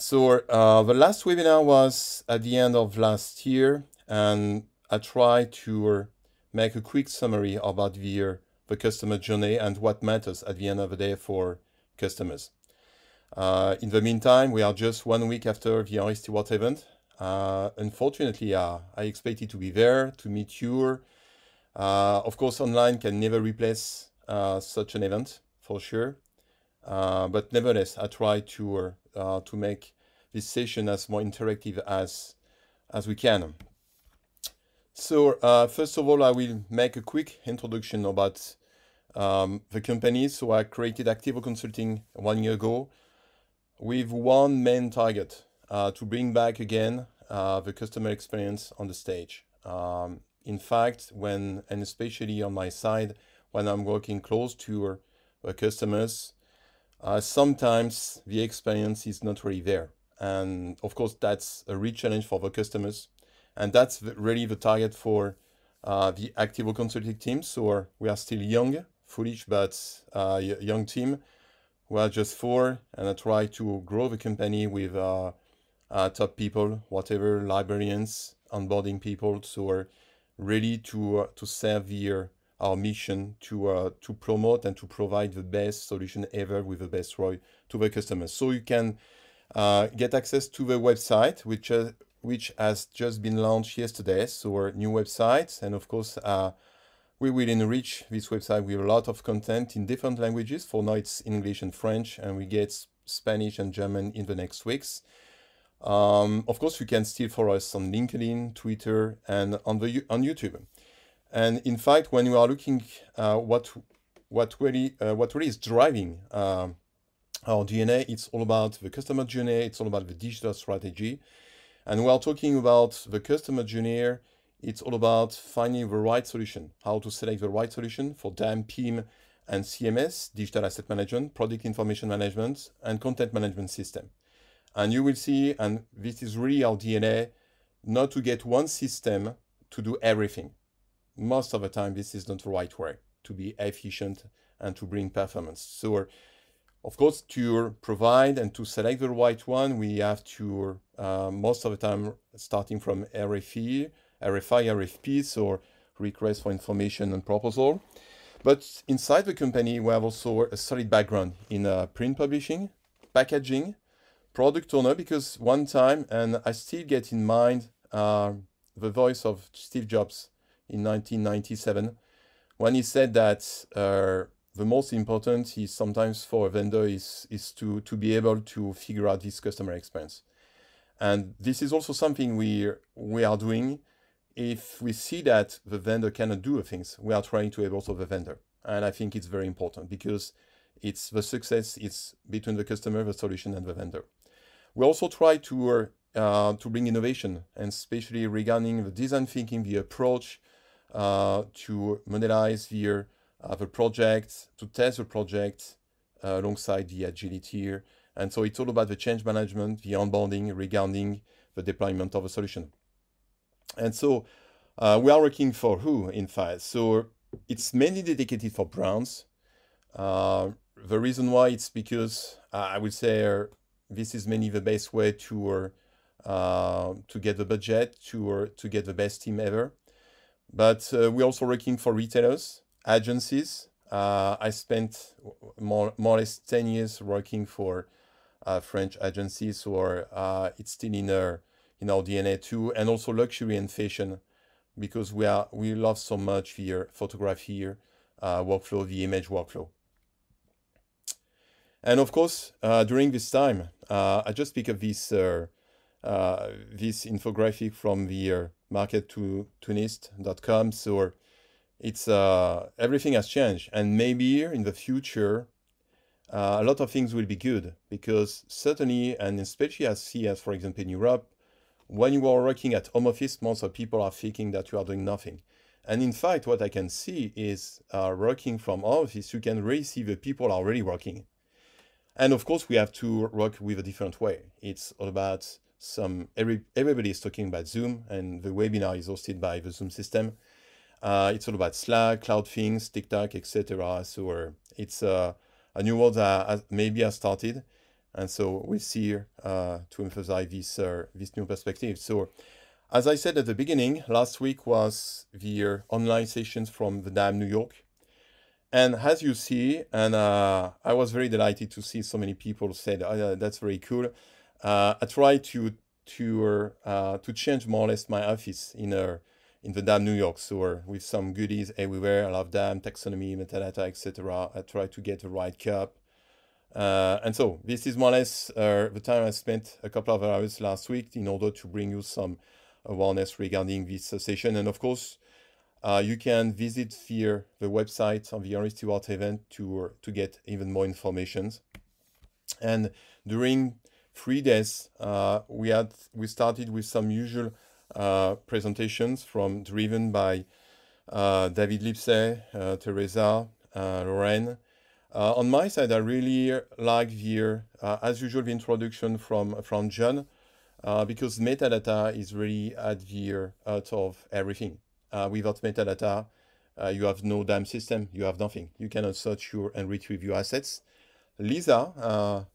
So uh, the last webinar was at the end of last year, and I tried to make a quick summary about the, the customer journey and what matters at the end of the day for customers. Uh, in the meantime, we are just one week after the Henry Stewart event. Uh, unfortunately, uh, I expected to be there to meet you. Uh, of course, online can never replace uh, such an event for sure. Uh, but nevertheless, I try to to make this session as more interactive as as we can. So first of all, I will make a quick introduction about um, the company. So I created Activo Consulting one year ago with one main target uh, to bring back again uh, the customer experience on the stage. Um, in fact, when and especially on my side, when I'm working close to uh, customers, uh, sometimes the experience is not really there. And of course, that's a real challenge for the customers. And that's really the target for uh, the Activo Consulting team. So we are still young, foolish, but uh, young team we are just four, and I try to grow the company with uh, uh, top people, whatever librarians, onboarding people, so ready to uh, to serve the, our mission to uh, to promote and to provide the best solution ever with the best ROI to the customers. So you can uh, get access to the website, which which has just been launched yesterday. So our new website, and of course we will enrich this website with a lot of content in different languages. For now, it's English and French, and we get Spanish and German in the next weeks. Um, of course, you can still follow us on LinkedIn, Twitter, and on the on YouTube. And in fact, when you are looking uh, what what really uh, what really is driving uh, our DNA, it's all about the customer journey. It's all about the digital strategy, and we are talking about the customer journey it's all about finding the right solution, how to select the right solution for DAM, PIM, and CMS, digital asset management, product information management, and content management system. And you will see, and this is really our DNA, not to get one system to do everything. Most of the time, this is not the right way to be efficient and to bring performance. So, of course, to provide and to select the right one, we have to, uh, most of the time, starting from RFE, RFI, RFPs, or request for information and proposal. But inside the company, we have also a solid background in uh, print publishing, packaging, product owner, because one time, and I still get in mind uh, the voice of Steve Jobs in 1997, when he said that uh, the most important is sometimes for a vendor is, is to, to be able to figure out this customer experience. And this is also something we, we are doing if we see that the vendor cannot do things, we are trying to also the vendor. And I think it's very important because it's the success is between the customer, the solution, and the vendor. We also try to uh, to bring innovation, and especially regarding the design thinking, the approach to modelize the uh, the project, to test the project uh, alongside the agility here. And so it's all about the change management, the onboarding regarding the deployment of a solution. And so uh, we are working for who, in fact. So it's mainly dedicated for brands. Uh, the reason why it's because uh, I would say uh, this is mainly the best way to uh, to get the budget to to get the best team ever. But we're also working for retailers, agencies. I spent more more or less ten years working for French agencies, or it's still in a in our DNA too, and also luxury and fashion, because we are we love so much here photography here, uh, workflow, the image workflow. And of course, uh, during this time, uh, I just pick up this uh, uh, this infographic from the uh, market to tunist.com. So it's everything has changed, and maybe in the future, a lot of things will be good because certainly, and especially as as for example in Europe, when you are working at home office, most of people are thinking that you are doing nothing. And in fact, what I can see is uh, working from office, you can really see the people are really working. And of course, we have to work with a different way. It's all about some, every, everybody is talking about Zoom, and the webinar is hosted by the Zoom system. Uh, it's all about Slack, Cloud Things, TikTok, etc. So it's uh, a new world that maybe has started. And so we see uh, to emphasize this, uh, this new perspective. So as I said at the beginning, last week was the online sessions from the DAM New York. And as you see, and uh, I was very delighted to see so many people said, oh, that's very cool. Uh, I tried to to uh, to change more or less my office in a in the DAM New York. So with some goodies everywhere. I love DAM, taxonomy, metadata, etc. I try to get the right cup. Uh, and so this is more or less uh, the time I spent a couple of hours last week in order to bring you some awareness regarding this session. And of course, uh, you can visit here the website of the Henry Stewart event to, to get even more information. And during three days, uh, we had we started with some usual uh, presentations from driven by uh, David Lipsey, uh, Teresa, uh, Lorraine. on my side, I really like the, as usual, the introduction from from John, because metadata is really at the heart of everything. without metadata, you have no DAM system, you have nothing. You cannot search your and retrieve your assets. Lisa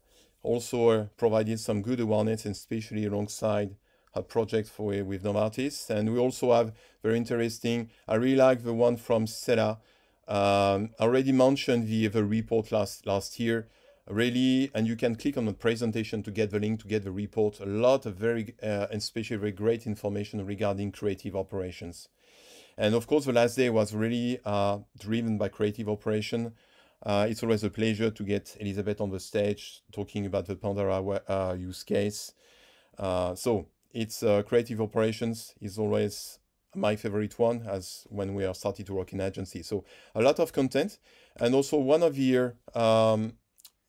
also provided some good awareness, and especially alongside a project for with Novartis. And we also have very interesting, I really like the one from Stella. Um, I already mentioned the, the report last, last year, really, and you can click on the presentation to get the link to get the report. A lot of very, uh, and especially very great information regarding creative operations. And of course, the last day was really uh, driven by creative operation. Uh, it's always a pleasure to get Elizabeth on the stage talking about the Pandora uh, use case. Uh, so it's uh, creative operations is always my favorite one as when we are starting to work in agency. So a lot of content, and also one of the um,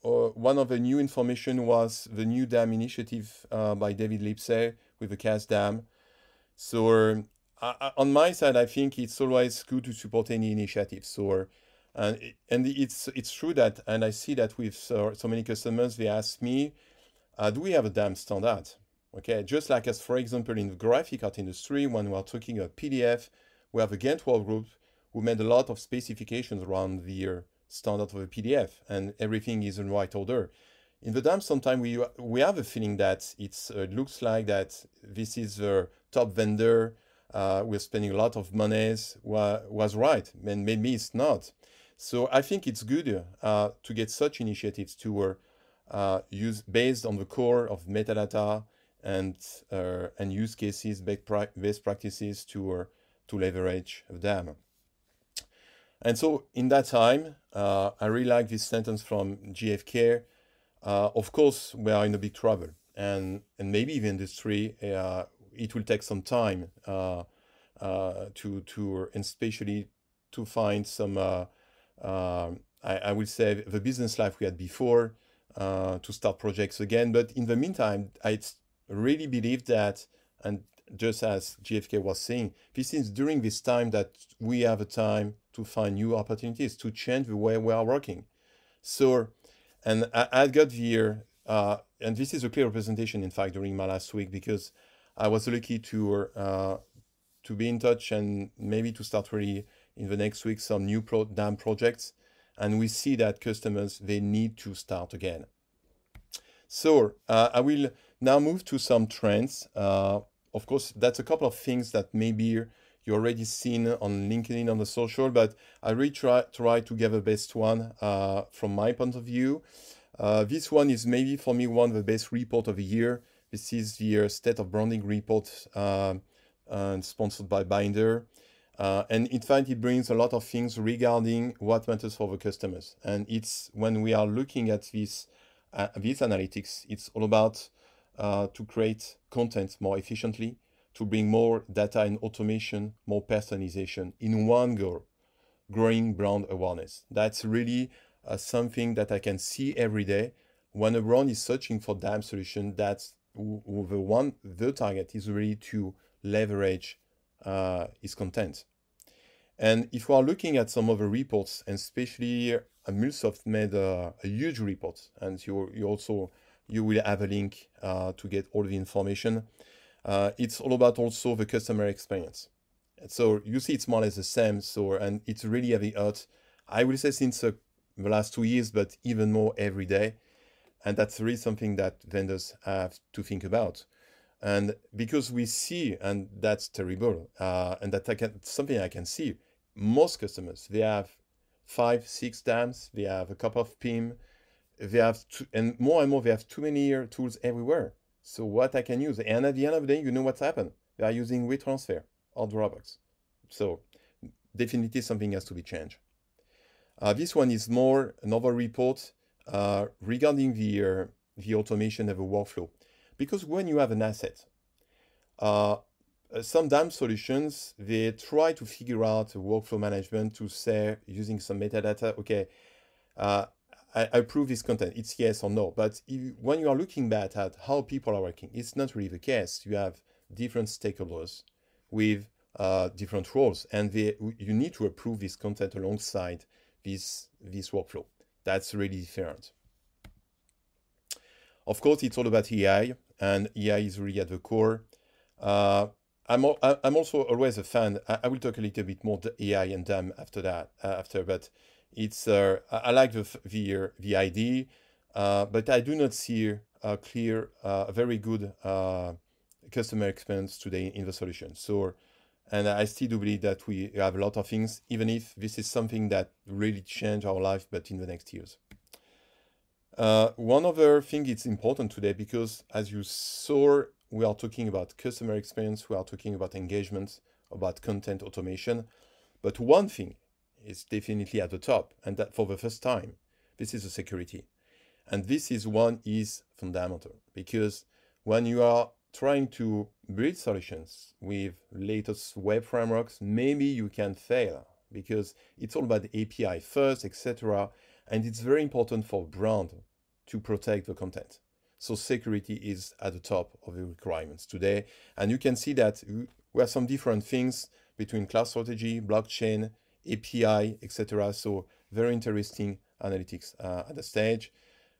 uh, one of the new information was the new dam initiative uh, by David Lipsey with the CAS dam. So on my side, I think it's always good to support any initiative. So and and it's it's true that, and I see that with so, so many customers, they ask me, uh, do we have a dam standard? Okay, just like as, for example, in the graphic art industry, when we are talking about PDF, we have a Ghent group who made a lot of specifications around the standard of a PDF, and everything is in right order. In the DAM, sometimes we we have a feeling that it's uh, it looks like that this is the top vendor. Uh, we're spending a lot of monies. Wa was right, and maybe it's not. So I think it's good uh, to get such initiatives to uh, use based on the core of metadata and uh, and use cases, best practices to uh, to leverage them. And so in that time, uh, I really like this sentence from JFK. Uh, of course, we are in a big trouble, and and maybe the industry uh, it will take some time uh, to to and especially to find some. I, I would say the business life we had before to start projects again. But in the meantime, I really believe that, and just as JFK was saying, this is during this time that we have a time to find new opportunities to change the way we are working. So, and I, I got here, uh, and this is a clear representation, in fact, during my last week because I was lucky to uh, to be in touch and maybe to start really in the next week some new pro- DAM projects, and we see that customers they need to start again. So uh, I will now move to some trends. Uh, of course, that's a couple of things that maybe you already seen on LinkedIn on the social, but I really try, try to give a best one uh, from my point of view. Uh, this one is maybe for me one of the best report of the year. This is the uh, State of Branding report uh, and sponsored by Bynder. Uh, and in fact, it brings a lot of things regarding what matters for the customers. And it's when we are looking at this uh, these analytics, it's all about uh, to create content more efficiently, to bring more data and automation, more personalization in one go, growing brand awareness. That's really uh, something that I can see every day. When a brand is searching for DAM solution, that's the one, the target is really to leverage uh, its content. And if we are looking at some other reports, and especially MuleSoft made a, a, huge report, and you, you also you will have a link uh, to get all the information. Uh, it's all about also the customer experience. So you see, it's more or less the same. So and it's really heavy out. I will say since uh, the last two years, but even more every day. and that's really something that vendors have to think about. And because we see, and that's terrible, uh, and that I can, something I can see, most customers, they have five, six dams, they have a couple of PIM, they have, two, and more and more, they have too many tools everywhere. So what I can use, and at the end of the day, you know what's happened. They are using WeTransfer or Dropbox. So definitely something has to be changed. Uh, this one is more another report uh, regarding the, uh, the automation of a workflow. Because when you have an asset, uh, some DAM solutions, they try to figure out workflow management to say, using some metadata, okay, uh, I, I approve this content, it's yes or no. But if, when you are looking back at how people are working, it's not really the case. You have different stakeholders with uh, different roles, and they, you need to approve this content alongside this, this workflow. That's really different. Of course, it's all about AI, and AI is really at the core. Uh, I'm, I'm also always a fan. I, I, will talk a little bit more AI and DAM after that, uh, after, but it's uh, I like the the, the idea, uh, but I do not see a clear, uh, very good uh, customer experience today in the solution. So, and I still do believe that we have a lot of things, even if this is something that really change our life, but in the next years. Uh, one other thing it's important today because as you saw, we are talking about customer experience, we are talking about engagement, about content automation. But one thing is definitely at the top, and that for the first time, this is the security. And this is one is fundamental because when you are trying to build solutions with latest web frameworks, maybe you can fail because it's all about API first, etc. And it's very important for brand to protect the content. So security is at the top of the requirements today. And you can see that we have some different things between cloud strategy, blockchain, API, etc. So very interesting analytics uh, at the stage.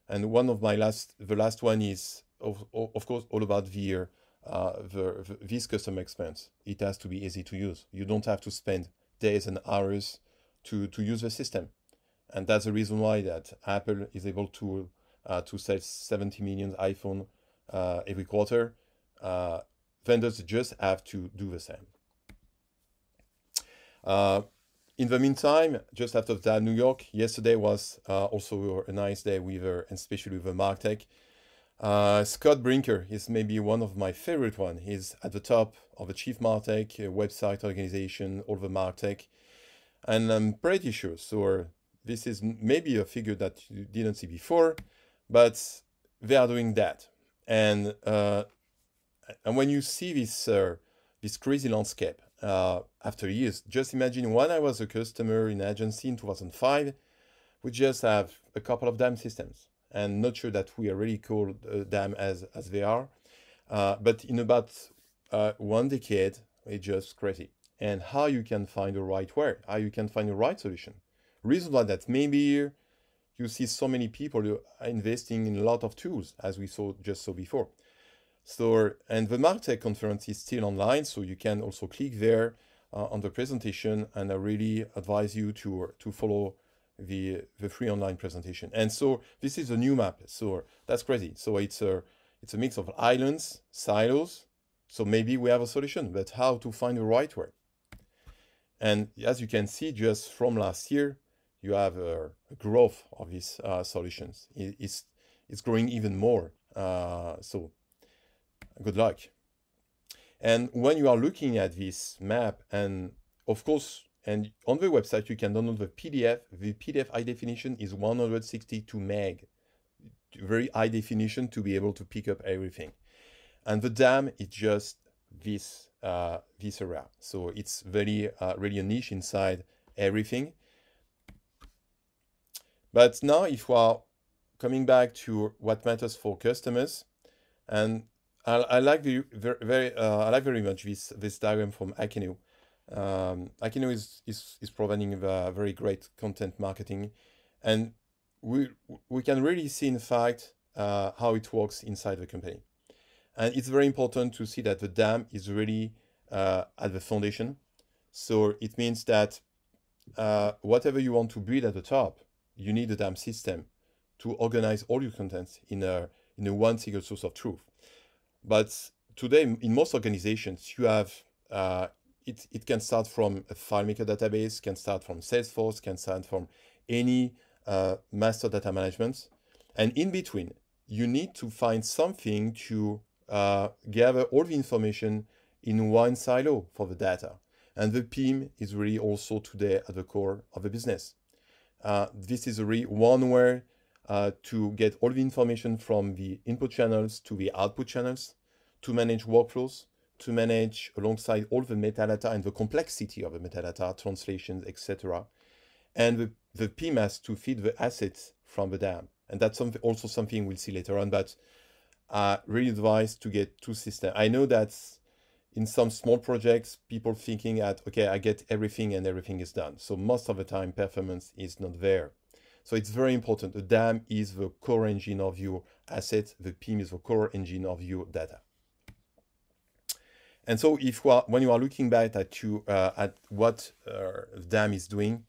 And one of my last, the last one is of, of course all about the, uh, the, the this customer experience. It has to be easy to use. You don't have to spend days and hours to, to use the system. And that's the reason why that Apple is able to to sell 70 million iPhone uh, every quarter. Uh, vendors just have to do the same. Uh, in the meantime, just after that, New York, yesterday was uh, also a nice day with, uh, and especially with the Martech. Uh, Scott Brinker is maybe one of my favorite one. He's at the top of the Chief Martech website organization, all the Martech. And I'm pretty sure, so this is maybe a figure that you didn't see before but they are doing that. And uh, and when you see this uh, this crazy landscape uh, after years, just imagine when I was a customer in agency in 2005, we just have a couple of DAM systems, and not sure that we are really called uh, DAM as as they are. Uh, but in about uh, one decade, it's just crazy. And how you can find the right way, how you can find the right solution. Reason why that maybe you see so many people investing in a lot of tools, as we saw just saw before. So, and the Martech conference is still online, so you can also click there uh, on the presentation, and I really advise you to to follow the the free online presentation. And so this is a new map, so that's crazy. So it's a it's a mix of islands, silos. So maybe we have a solution, but how to find the right way? And as you can see, just from last year, you have a, a growth of these uh, solutions. It, it's it's growing even more. Uh, so good luck. And when you are looking at this map, and of course, and on the website you can download the PDF. The PDF high definition is 162 meg, very high definition to be able to pick up everything. And the DAM is just this uh, this area. So it's very uh, really a niche inside everything. But now if we are coming back to what matters for customers, and I, I like the very, uh, I like very much this this diagram from Akeneo. Um, is, is is providing very great content marketing, and we we can really see in fact uh, how it works inside the company, and it's very important to see that the DAM is really uh, at the foundation. So it means that uh, whatever you want to build at the top, you need a DAM system to organize all your contents in a in a one single source of truth. But today, in most organizations, you have uh, it, it can start from a FileMaker database, can start from Salesforce, can start from any uh, master data management. And in between, you need to find something to uh, gather all the information in one silo for the data. And the PIM is really also today at the core of the business. Uh, this is really one way uh, to get all the information from the input channels to the output channels, to manage workflows, to manage alongside all the metadata and the complexity of the metadata, translations, etc. And the, the PIM has to feed the assets from the DAM. And that's also something we'll see later on, but I really advise to get two systems. I know that in some small projects, people thinking at, okay, I get everything and everything is done. So most of the time, performance is not there. So it's very important. The DAM is the core engine of your asset. The PIM is the core engine of your data. And so if are, when you are looking back at you uh, at what uh, DAM is doing,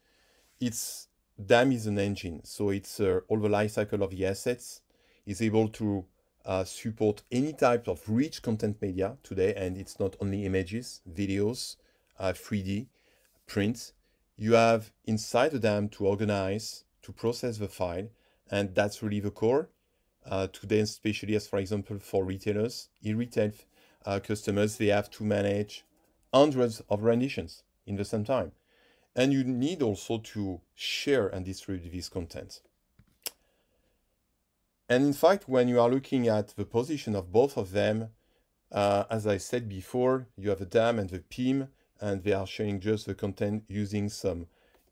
it's DAM is an engine. So it's uh, all the life cycle of the assets is able to uh, support any type of rich content media today. And it's not only images, videos, 3D, uh, prints. You have inside the DAM to organize, to process the file. And that's really the core. Uh, today, especially as for example, for retailers, e-retail uh, customers, they have to manage hundreds of renditions in the same time. And you need also to share and distribute this content. And in fact, when you are looking at the position of both of them, uh, as I said before, you have the DAM and the PIM, and they are sharing just the content using some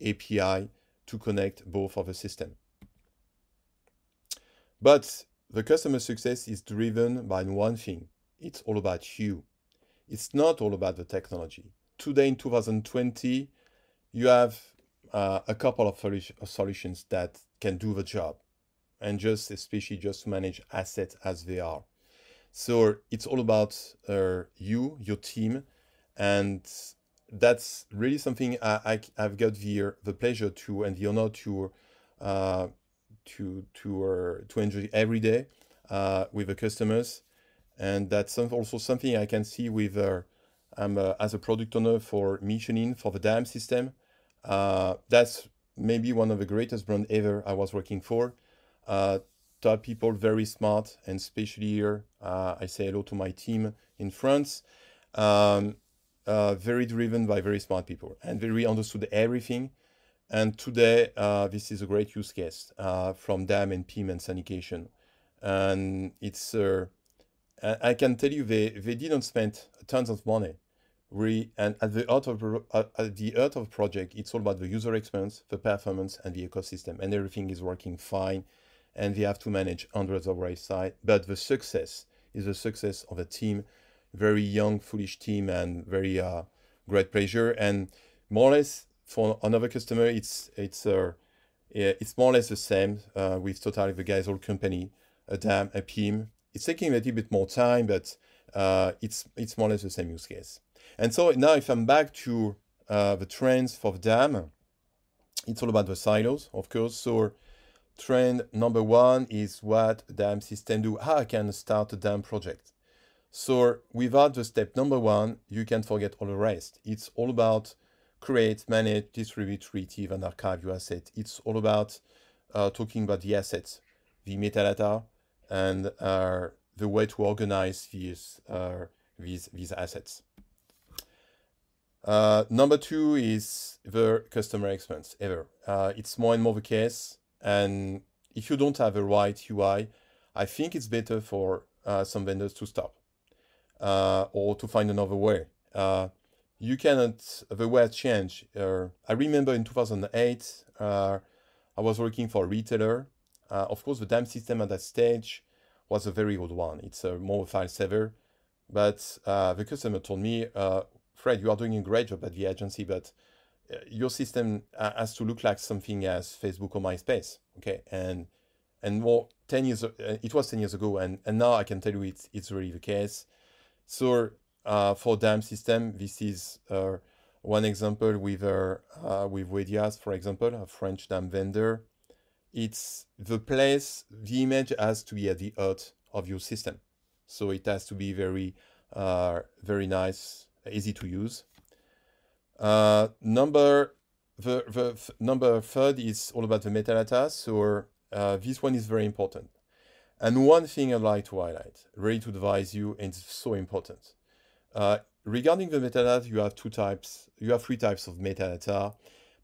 API to connect both of the system. But the customer success is driven by one thing, it's all about you. It's not all about the technology. Today in 2020, you have uh, a couple of solutions that can do the job and just especially just to manage assets as they are. So it's all about uh, you, your team, and that's really something I, I, have got the, the pleasure to and the honor to uh, to to uh, to enjoy every day uh, with the customers and that's also something I can see with uh, I'm as a product owner for Michelin for the DAM system. Uh, that's maybe one of the greatest brand ever I was working for. Uh, top people, very smart, and especially here, uh, I say hello to my team in France. Um, uh, very driven by very smart people, and very understood everything. And today, uh, this is a great use case from DAM and PIM and sanitation, and it's I can tell you they, they didn't spend tons of money. We, and at the heart of at the heart of project, it's all about the user experience, the performance, and the ecosystem, and everything is working fine. And they have to manage hundreds of websites, but the success is the success of a team, very young, foolish team, and very uh, great pleasure. And more or less for another customer, it's it's uh, it's more or less the same uh, with totally the guys, all company, a DAM, a PIM, it's taking a little bit more time, but uh, it's it's more or less the same use case. And so now if I'm back to uh, the trends for the DAM, it's all about the silos, of course. So trend number one is what DAM system do. How I can start a DAM project. So without the step number one, you can forget all the rest. It's all about create, manage, distribute, retrieve, and archive your asset. It's all about uh, talking about the assets, the metadata, and uh, the way to organize these uh, these these assets. Uh, number two is the customer experience ever. Uh, it's more and more the case, and if you don't have a right UI, I think it's better for uh, some vendors to stop uh, or to find another way. you cannot the way change. I remember in 2008, I was working for a retailer uh, of course, the DAM system at that stage was a very old one. It's a more file saver. But uh, the customer told me, uh, Fred, you are doing a great job at the agency, but uh, your system uh, has to look like something as Facebook or MySpace. Okay. And and more 10 years, uh, it was 10 years ago. And, and now I can tell you it's, it's really the case. So for DAM system, this is one example with, uh, with Wedias, for example, a French DAM vendor it's the place, the image has to be at the heart of your system. So it has to be very, uh, very nice, easy to use. Uh, number the, the number third is all about the metadata. So uh, this one is very important. And one thing I'd like to highlight, ready to advise you, and it's so important. Uh, regarding the metadata, you have two types. You have three types of metadata,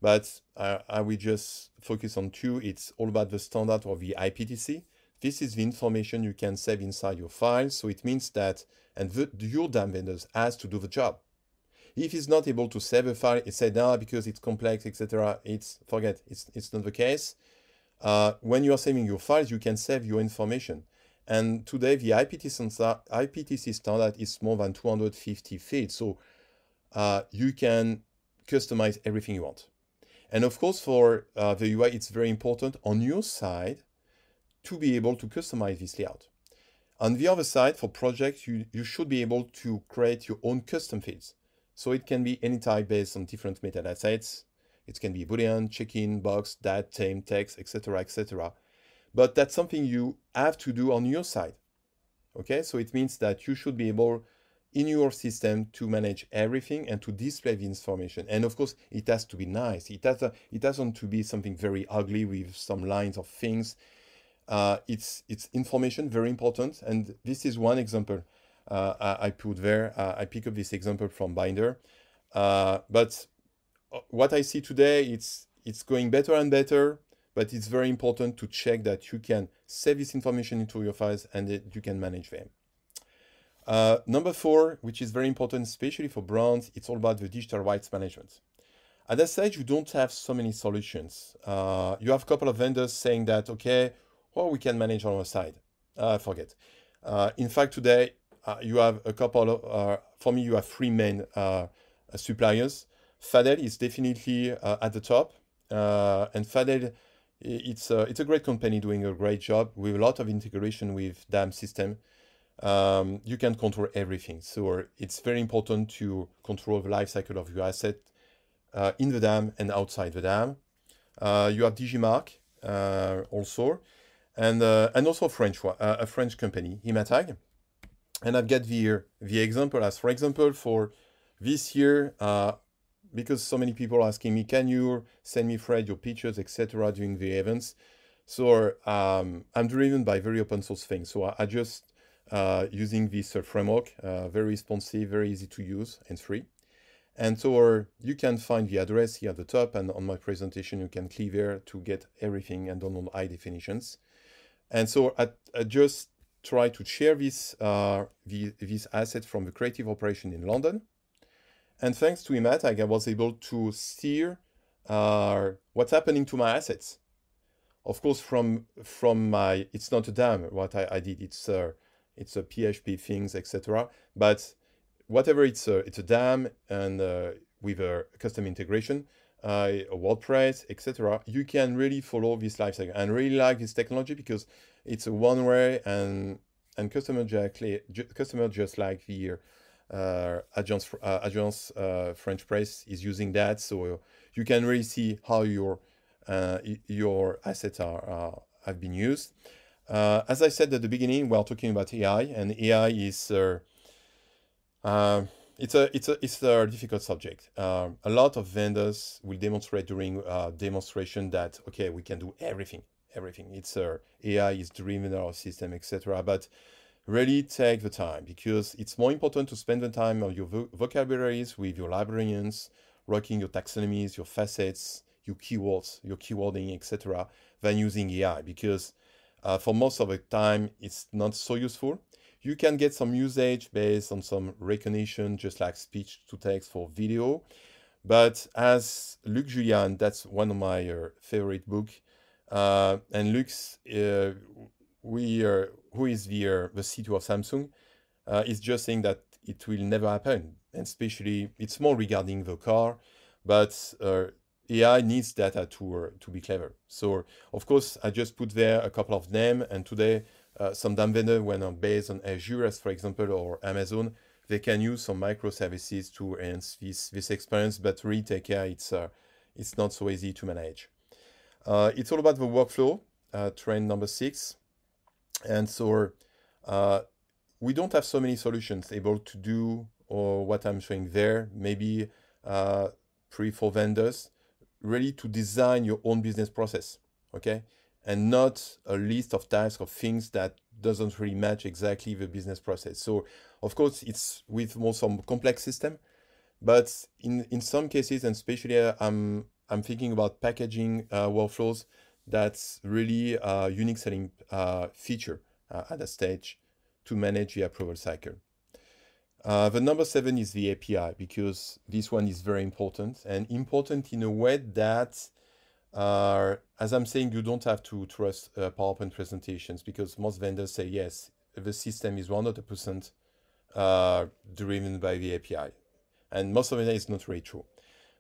but I, I will just focus on two. It's all about the standard or the IPTC. This is the information you can save inside your file. So it means that, and the, your DAM vendors has to do the job. If he's not able to save a file, it said, no, because it's complex, etc. It's forget, it's, it's not the case. Uh, when you are saving your files, you can save your information. And today the IPTC, IPTC standard is more than 250 fields. So uh, you can customize everything you want. And of course, for uh, the UI, it's very important on your side to be able to customize this layout. On the other side, for projects, you, you should be able to create your own custom fields. So it can be any type based on different metadata. It can be Boolean, check-in, box, dat, tame, text, etc., etc. But that's something you have to do on your side. Okay, so it means that you should be able in your system to manage everything and to display the information. And of course, it has to be nice. It has a, it doesn't to be something very ugly with some lines of things. Uh, it's it's information very important, and this is one example I, I, put there. Uh, I pick up this example from Bynder, uh, but uh, what I see today, it's it's going better and better. But it's very important to check that you can save this information into your files and that you can manage them. Uh, number four, which is very important, especially for brands, it's all about the digital rights management. At that stage, you don't have so many solutions. Uh, you have a couple of vendors saying that, okay, well, we can manage on our side. Uh, forget. Uh, in fact, today, uh, you have a couple of, uh, for me, you have three main uh, suppliers. Fadel is definitely at the top. and Fadel, it's a, it's a great company doing a great job with a lot of integration with DAM system. Um, you can control everything. So it's very important to control the life cycle of your asset uh, in the dam and outside the dam. Uh, you have Digimarc uh, also, and and also French a French company, Imatag. And I've got the, the example as, for example, for this year, uh, because so many people are asking me, can you send me, Fred, your pictures, etc., during the events? So um, I'm driven by very open source things. So I, I just uh, using this uh, framework, uh, very responsive, very easy to use and free. And so you can find the address here at the top and on my presentation, you can click there to get everything and download high definitions. And so I, I just try to share this, uh, the, this asset from the creative operation in London. And thanks to Imatag, I was able to steer uh, what's happening to my assets. Of course, from from my, it's not a dam, what I, I did, it's uh, it's a PHP things, etc. But whatever it's a, it's a dam and uh, with a custom integration, uh, a WordPress, etc., you can really follow this lifecycle and really like this technology because it's a one way and and customer just customer just like the uh, agents uh, agents uh, French press is using that, so you can really see how your uh, your assets are uh, have been used. Uh, as I said at the beginning, we are talking about AI, and AI is it's a it's a it's a difficult subject. a lot of vendors will demonstrate during demonstration that okay, we can do everything everything. It's uh, AI is driven our system, etc. But really take the time because it's more important to spend the time on your vo vocabularies with your librarians, working your taxonomies, your facets, your keywords, your keywording, etc., than using AI because uh, for most of the time it's not so useful. You can get some usage based on some recognition, just like speech to text for video. But as Luc Julia, that's one of my uh, favorite book, uh, and Lux, uh, we are, who is the, uh, the CTO of Samsung, is just saying that it will never happen. And especially, it's more regarding the car, but AI needs data to uh, to be clever. So of course, I just put there a couple of them, and today uh, some DAM vendor when are based on Azure, as for example, or Amazon, they can use some microservices to enhance this this experience. But really, take care, it's uh, it's not so easy to manage. Uh, it's all about the workflow, uh, trend number six. And so uh, we don't have so many solutions able to do or what I'm showing there, maybe uh, three, four vendors, really to design your own business process, okay? And not a list of tasks of things that doesn't really match exactly the business process. So of course it's with more some complex system, but in, in some cases, and especially uh, I'm, I'm thinking about packaging uh, workflows, that's really a unique selling uh, feature uh, at a stage to manage the approval cycle. Uh, the number seven is the API because this one is very important and important in a way that, uh, as I'm saying, you don't have to trust uh, PowerPoint presentations because most vendors say yes, the system is 100% uh, driven by the API, and most of it is not really true.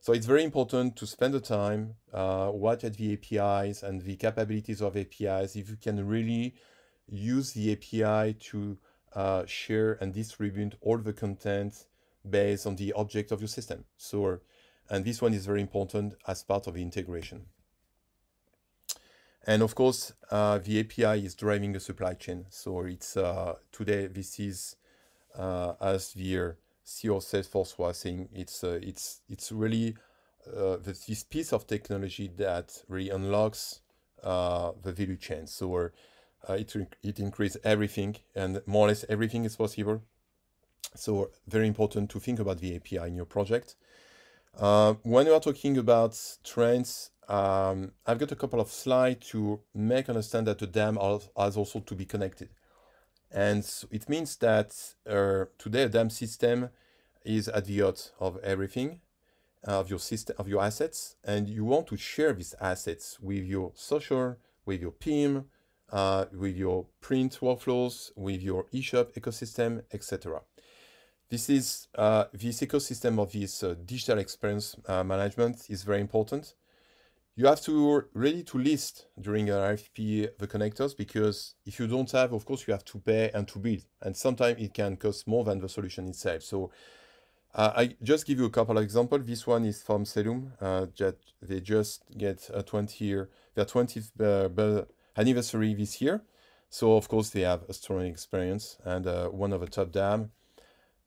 So it's very important to spend the time, uh, watch at the APIs and the capabilities of APIs. If you can really use the API to uh, share and distribute all the content based on the object of your system. So, and this one is very important as part of the integration. And of course, uh, the API is driving the supply chain. So it's uh, today this is uh, as the CEO of Salesforce saying, it's uh, it's it's really uh, this piece of technology that really unlocks uh, the value chain. So uh, it, it increases everything and more or less everything is possible. So very important to think about the API in your project. Uh, when we are talking about trends, um, I've got a couple of slides to make understand that the DAM has also to be connected. And it means that uh, today a DAM system is at the heart of everything of your system of your assets and you want to share these assets with your social with your PIM uh, with your print workflows, with your eShop ecosystem, etc. This is uh, this ecosystem of this uh, digital experience uh, management is very important. You have to ready to list during an RFP the connectors because if you don't have, of course, you have to pay and to build, and sometimes it can cost more than the solution itself. So uh, I just give you a couple of examples. This one is from Celum. Uh, that they just get a 20 year, their 20th uh, anniversary this year. So of course they have a strong experience and uh, one of the top dam,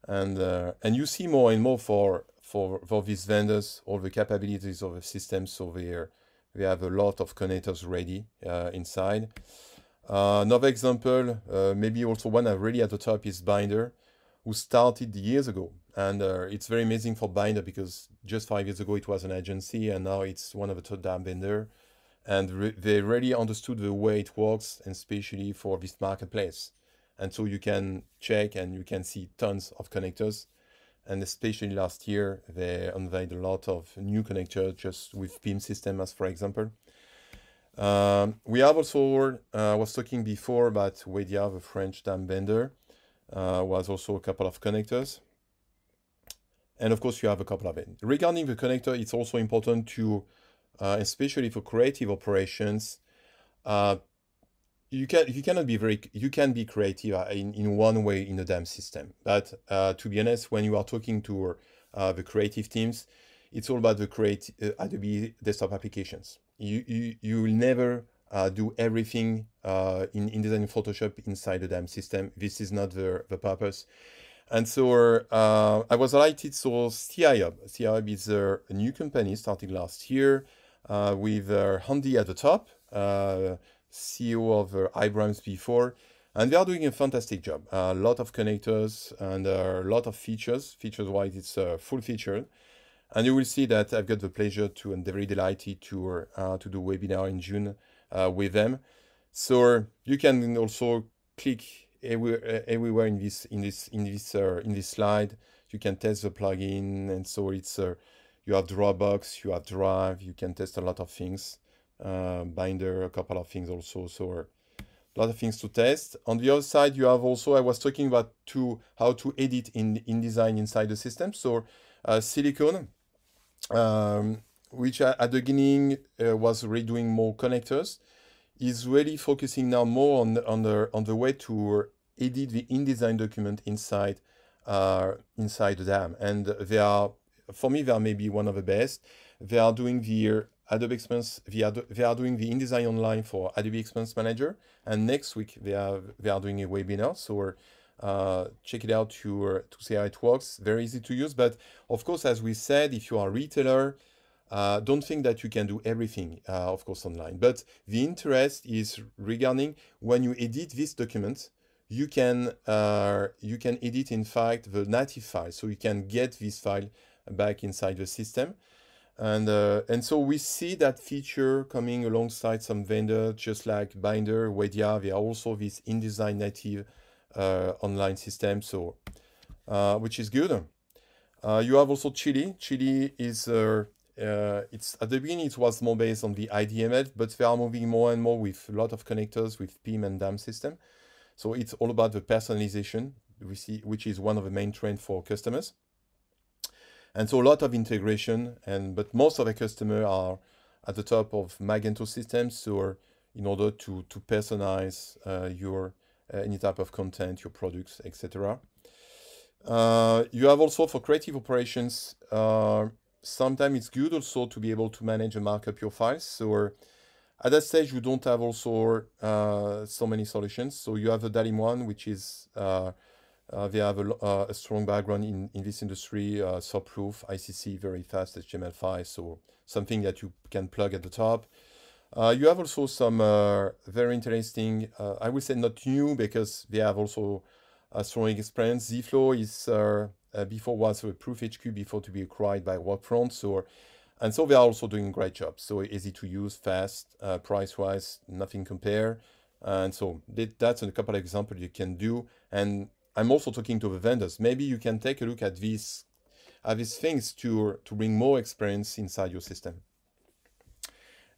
and uh, and you see more and more for for for these vendors all the capabilities of the system. So they they have a lot of connectors ready uh, inside. Uh, another example, uh, maybe also one I really at the top is Bynder, who started years ago, and uh, it's very amazing for Bynder because just five years ago it was an agency, and now it's one of the top dam vendor and re they really understood the way it works, especially for this marketplace. And so you can check and you can see tons of connectors. And especially last year, they unveiled a lot of new connectors just with PIM system, as for example. Um, we have also, uh, I was talking before about Wedia, the French dam vendor, uh, was also a couple of connectors. And of course, you have a couple of it. Regarding the connector, it's also important to uh, especially for creative operations, uh, you can you cannot be very you can be creative uh, in, in one way in the DAM system. But uh, to be honest, when you are talking to uh, the creative teams, it's all about the create uh, Adobe desktop applications. You you you will never do everything in InDesign and Photoshop inside the DAM system. This is not the the purpose. And so uh, I was delighted. So CIHub, CIHub is a new company starting last year uh, with uh, Andy at the top, uh, CEO of uh, iBrams before, and they are doing a fantastic job. A lot of connectors and a lot of features. Features wise, it's full featured. And you will see that I've got the pleasure to and very delighted to uh, to do webinar in June uh, with them. So you can also click everywhere, everywhere in this in this in this uh, in this slide. You can test the plugin, and so it's uh, you have Dropbox, you have Drive, you can test a lot of things. Uh, Bynder, a couple of things also. So a lot of things to test. On the other side, you have also, I was talking about to how to edit in InDesign inside the system. So uh, Silicon, um, which at the beginning uh, was redoing more connectors, is really focusing now more on on the on the way to edit the InDesign document inside uh, inside the DAM, and they are for me, they are maybe one of the best. They are doing the Adobe Experience, they are, they are doing the InDesign Online for Adobe Experience Manager. And next week, they are, they are doing a webinar. So uh, check it out to, uh, to see how it works. Very easy to use. But of course, as we said, if you are a retailer, uh, don't think that you can do everything, uh, of course, online. But the interest is regarding when you edit this document, you can uh, you can edit, in fact, the native file. So you can get this file back inside the system. And, uh, and so we see that feature coming alongside some vendors, just like Bynder, Wedia. They are also this InDesign native uh, online system, so uh, which is good. Uh, you have also Chili. Chili is it's at the beginning it was more based on the IDML, but they are moving more and more with a lot of connectors with PIM and DAM system. So it's all about the personalization, we see, which is one of the main trends for customers. And so a lot of integration, and but most of the customers are at the top of Magento systems, so in order to to personalize uh, your uh, any type of content, your products, etc. Uh, you have also for creative operations, uh, sometimes it's good also to be able to manage and mark up your files. So at that stage, you don't have also uh, so many solutions. So you have the Dalim one, which is uh, they have a, a, strong background in, in this industry, uh, proof ICC, very fast HTML5, so something that you can plug at the top. Uh, you have also some uh, very interesting, uh, I would say not new because they have also a strong experience. Ziflow is uh, uh, before was a Proof HQ before to be acquired by Workfront. So, and so they are also doing a great job. So easy to use, fast, uh, price wise, nothing compare. And so that's a couple of examples you can do. And I'm also talking to the vendors. Maybe you can take a look at these, at these things to to bring more experience inside your system.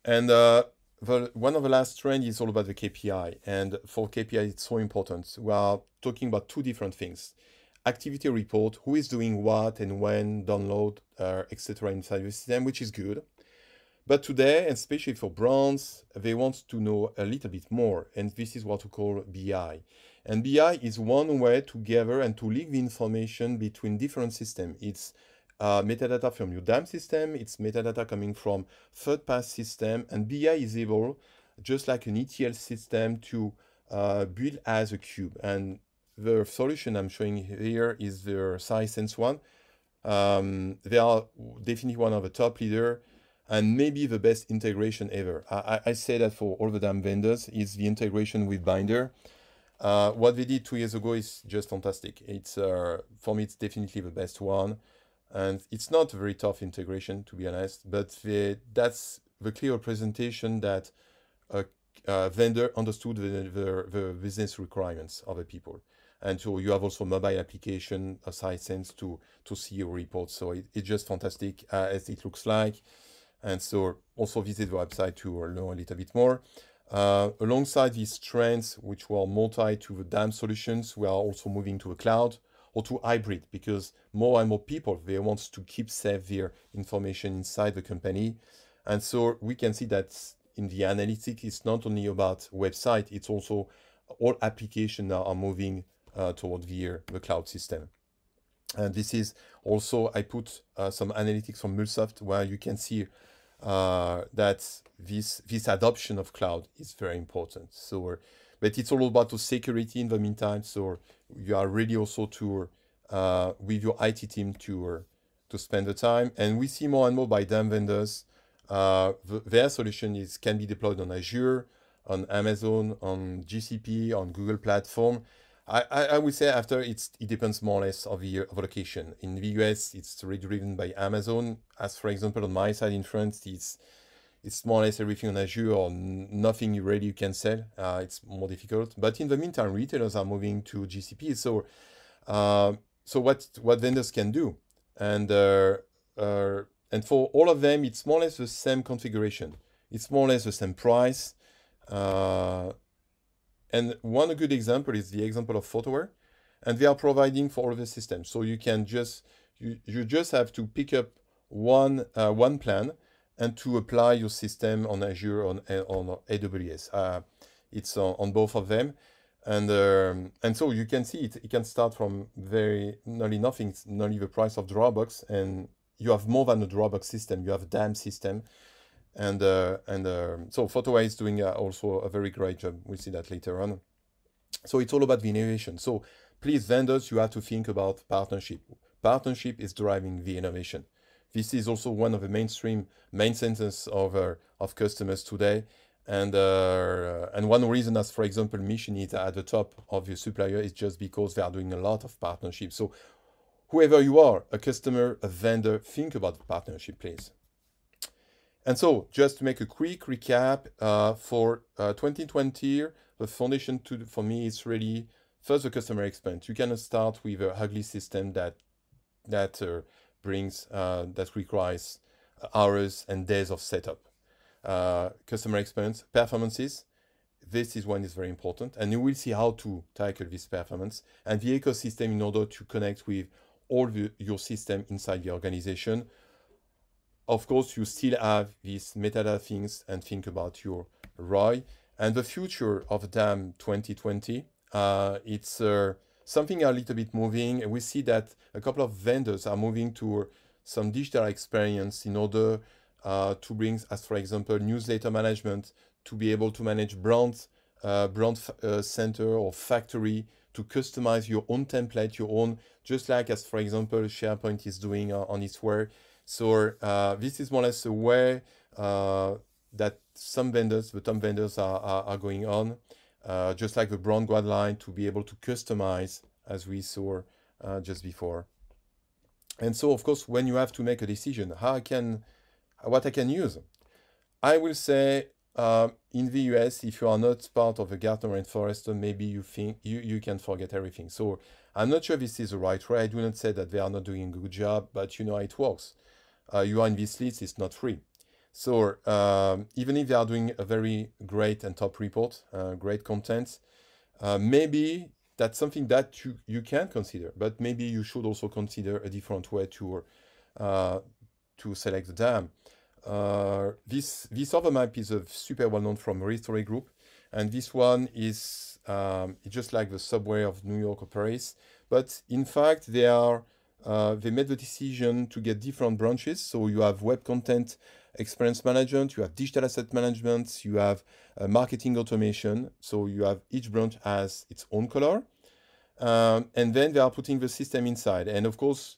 And uh, the, one of the last trend is all about the KPI. And for KPI, it's so important. We are talking about two different things. Activity report, who is doing what and when, download, uh, etc. inside the system, which is good. But today, especially for brands, they want to know a little bit more. And this is what we call BI. And BI is one way to gather and to link the information between different systems. It's uh, metadata from your DAM system, it's metadata coming from third-party system, and BI is able, just like an ETL system, to uh, build as a cube. And the solution I'm showing here is the Sisense one. Um, they are definitely one of the top leader and maybe the best integration ever. I, I, say that for all the DAM vendors is the integration with Bynder. Uh, what they did two years ago is just fantastic. It's uh, for me, it's definitely the best one. And it's not a very tough integration to be honest but the, that's the clear representation that a, a vendor understood the, the, the, business requirements of the people. And so you have also mobile application a Sisense to to see your reports. So it, it's just fantastic uh, as it looks like. And so also visit the website to learn a little bit more uh, alongside these trends which were multi to the DAM solutions we are also moving to the cloud or to hybrid because more and more people they want to keep safe their information inside the company. And so we can see that in the analytics it's not only about website it's also all applications now are moving uh, toward the, the cloud system. And this is also i put uh, some analytics from MuleSoft where you can see uh, that this this adoption of cloud is very important so but it's all about the security in the meantime. So you are really also to uh, with your IT team to uh, to spend the time. And we see more and more by them vendors. Uh, the, their solution is can be deployed on Azure, on Amazon, on GCP, on Google platform. I, I, would say after it's it depends more or less of the, of location. In the US, it's really driven by Amazon. As for example, on my side in France, it's it's more or less everything on Azure or nothing really you can sell. Uh, it's more difficult. But in the meantime, retailers are moving to GCP. So, uh, so what what vendors can do, and uh, uh, and for all of them, it's more or less the same configuration. It's more or less the same price. And one good example is the example of FotoWare, and they are providing for all the systems. So you can just you, you just have to pick up one uh, one plan and to apply your system on Azure on on AWS. Uh, it's on, on, both of them, and um, and so you can see it. It can start from very nearly nothing, nearly the price of Dropbox, and you have more than a Dropbox system. You have a DAM system, and uh, and uh, so FotoWare is doing uh, also a very great job. We'll see that later on. So it's all about the innovation. So please, vendors, you have to think about partnership. Partnership is driving the innovation. This is also one of the mainstream main sentence of uh, of customers today. And uh, and one reason, as for example, Mission is at the top of your supplier is just because they are doing a lot of partnerships. So whoever you are, a customer, a vendor, think about the partnership, please. And so, just to make a quick recap uh, for uh, 2020, the foundation to for me is really first the customer experience. You cannot start with a ugly system that that uh, brings uh, that requires hours and days of setup. Uh, customer experience performances. This is one is very important, and you will see how to tackle this performance and the ecosystem in order to connect with all the, your system inside the organization. Of course, you still have these metadata things and think about your ROI and the future of DAM 2020. Uh, it's uh, something a little bit moving. We see that a couple of vendors are moving to some digital experience in order uh, to bring, as for example, newsletter management, to be able to manage brand, uh, brand uh, center or factory, to customize your own template, your own, just like as for example, SharePoint is doing uh, on its way. So uh, this is more or less a way uh, that some vendors, the top vendors are, are, are going on uh, just like the brown guideline to be able to customize as we saw uh, just before. And so, of course, when you have to make a decision, how I can, what I can use, I will say uh, in the US, if you are not part of a Gartner and Forrester, maybe you think you, you can forget everything. So I'm not sure this is the right way. I do not say that they are not doing a good job, but you know how it works. Uh, you are in this list, it's not free. So um, even if they are doing a very great and top report, uh, great content, uh, maybe that's something that you, you can consider, but maybe you should also consider a different way to, uh, to select the dam. Uh, this, this other map is a super well known from Real Story Group, and this one is um, just like the subway of New York or Paris, but in fact they are uh, they made the decision to get different branches. So you have web content experience management, you have digital asset management, you have uh, marketing automation. So you have each branch has its own color. Um, and then they are putting the system inside. And of course,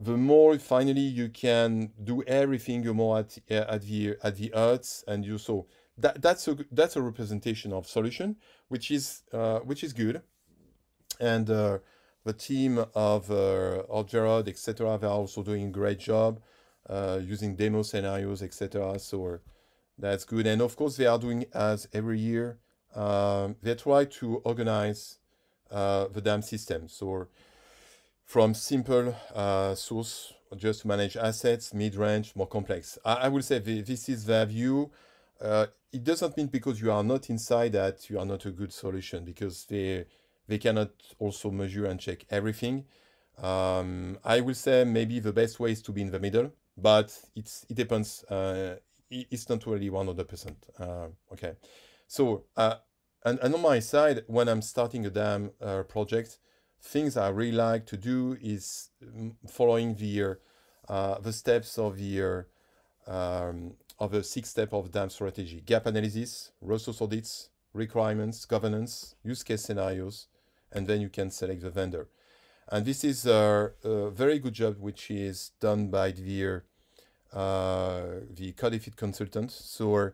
the more finally you can do everything, you're more at, uh, at the at the arts, and you so that that's a that's a representation of solution, which is uh, which is good. And uh, the team of uh, etc., they are also doing a great job uh, using demo scenarios, etc. So that's good. And of course, they are doing as every year. Um, they try to organize uh, the DAM system. So from simple uh, source just to manage assets, mid-range, more complex. I, I will say this is their view. Uh, it doesn't mean because you are not inside that you are not a good solution because they they cannot also measure and check everything. Um, I will say maybe the best way is to be in the middle but it's it depends. Uh, it's not really one hundred percent. Uh, okay, so uh, and, and on my side, when I'm starting a DAM uh, project, things I really like to do is mm, following the uh, the steps of the um, of the six step of DAM strategy: gap analysis, resource audits, requirements, governance, use case scenarios, and then you can select the vendor. And this is a, a very good job, which is done by the uh, the Codifit consultant. So,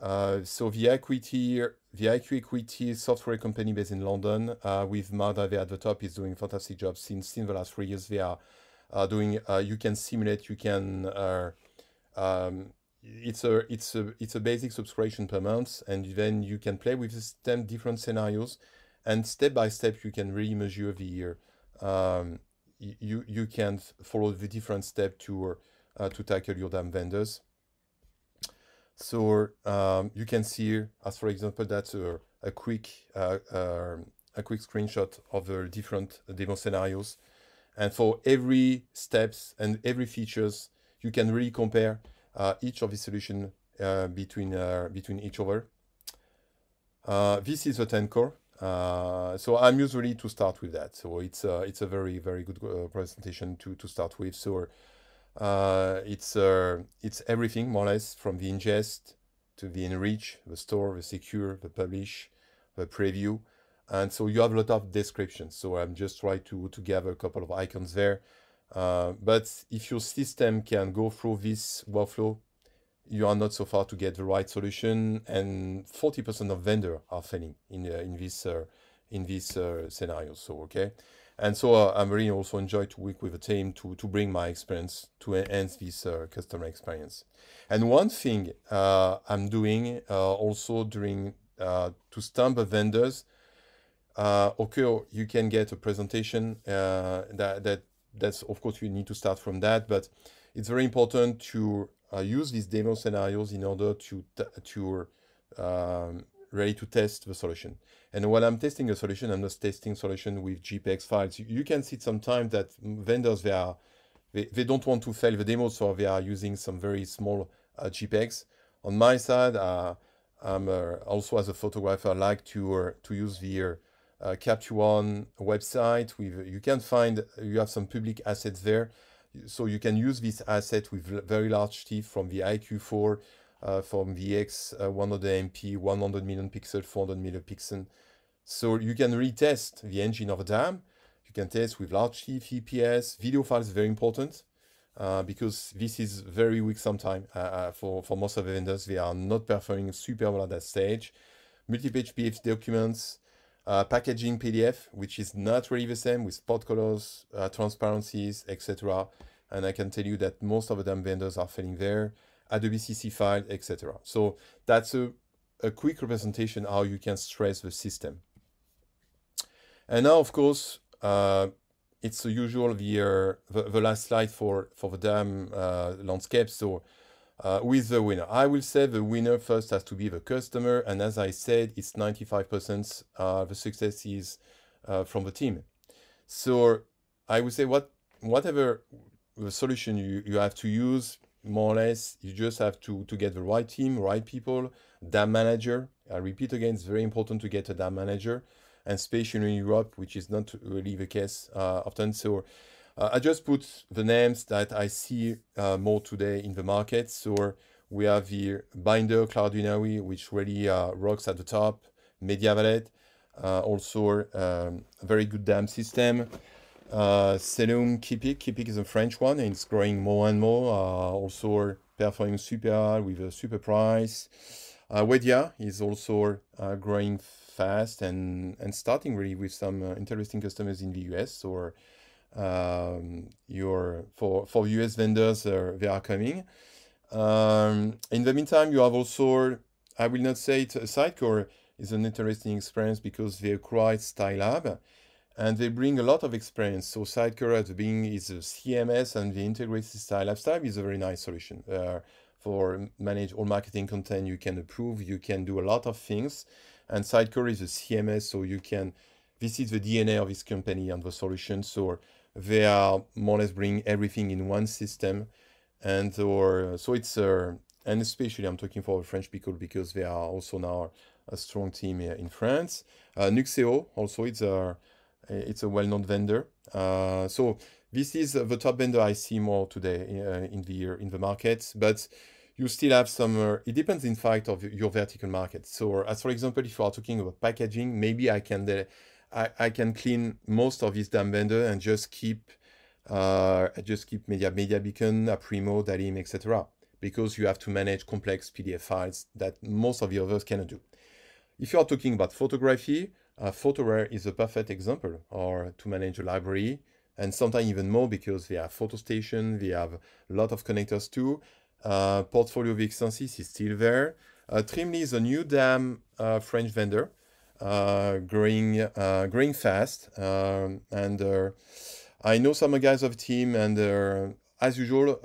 uh, so the equity, the IQ Equity software company based in London, uh, with Marda at the top, is doing fantastic job since in the last three years. They are doing. you can simulate. You can. Um, it's a it's a it's a basic subscription per month, and then you can play with the different scenarios, and step by step you can really measure the um, you you can follow the different step to uh, to tackle your DAM vendors. So um, you can see, as for example, that's a, a quick uh, uh, a quick screenshot of the different demo scenarios. And for every steps and every features, you can really compare uh, each of the solution uh, between uh, between each other. this is the 10 core. So I'm usually to start with that. So it's it's a very very good presentation to to start with. So Uh, it's uh, it's everything more or less from the ingest to the enrich, the store, the secure, the publish, the preview, and so you have a lot of descriptions. So I'm just trying to to gather a couple of icons there. Uh, but if your system can go through this workflow, you are not so far to get the right solution, and 40% of vendors are failing in uh, in this uh, in this uh, scenario. So okay, and so uh, I'm really also enjoy to work with a team to to bring my experience to enhance this uh, customer experience. And one thing uh, I'm doing uh, also during uh, to stamp the vendors, okay, you can get a presentation that that that's of course you need to start from that, but it's very important to use these demo scenarios in order to to um, ready to test the solution. And while I'm testing a solution, I'm just testing solution with JPEG files. You, can see sometimes that vendors, they, are, they, they don't want to fail the demo, so they are using some very small uh, JPEGs. On my side, uh, I'm uh, also as a photographer, I like to, uh, to use the uh, Capture One website. With, you can find, you have some public assets there. So you can use this asset with very large TIFF from the iQ4 uh, from VX uh, 100 MP, 100 million pixel, 400 million pixel. So you can retest the engine of DAM. You can test with large TIFF, EPS. Video files very important uh, because this is very weak sometimes uh, uh, for, for most of the vendors. They are not performing super well at that stage. Multi-page PDF documents, uh, packaging PDF, which is not really the same with spot colors, transparencies, etc. And I can tell you that most of the DAM vendors are failing there. Adobe CC file, etc. So that's a, a quick representation how you can stress the system. And now, of course, uh, it's the usual the, uh, the, the last slide for for the DAM uh, landscape. So uh, with the winner, I will say the winner first has to be the customer, and as I said, it's 95% uh, the success is uh, from the team. So I would say what whatever the solution you, you have to use, more or less you just have to to get the right team right people dam manager. I repeat again it's very important to get a dam manager and especially in europe which is not really the case uh, often. So i just put the names that i see uh, more today in the market so we have the Bynder cloudinary which really uh, rocks at the top mediavalet uh, also um, very good dam system uh, Celum Keepeek. Keepeek is a French one and it's growing more and more. Uh, also performing super with a super price. Uh, Wedia is also uh, growing fast and, and starting really with some uh, interesting customers in the US or um, your for for US vendors uh, they are coming. Um, in the meantime, you have also I will not say it Sitecore is an interesting experience because they acquired Stylelabs and they bring a lot of experience. So Sitecore as being is a CMS and the integrated style lifestyle is a very nice solution uh, for manage all marketing content. You can approve, you can do a lot of things, and Sitecore is a CMS, so you can. This is the DNA of this company and the solution. So they are more or less bringing everything in one system, and or so it's uh, and especially I'm talking for French people because they are also now a strong team in France. Uh, Nuxeo also it's a it's a well-known vendor. Uh, so this is the top vendor I see more today uh, in the in the market, but you still have some. Uh, it depends, in fact, of your vertical market. So, as for example, if you are talking about packaging, maybe I can uh, I, I can clean most of this damn vendor and just keep uh, just keep Media Media Beacon, Aprimo, Dalim, etc. Because you have to manage complex PDF files that most of the others cannot do. If you are talking about photography, uh, FotoWare is a perfect example or to manage a library and sometimes even more because they have FotoStation, they have a lot of connectors too. Uh, Portfolio Extensis is still there. Uh, Trimly is a new DAM uh, French vendor, growing uh, growing fast. Um, and uh, I know some guys of team, and as usual,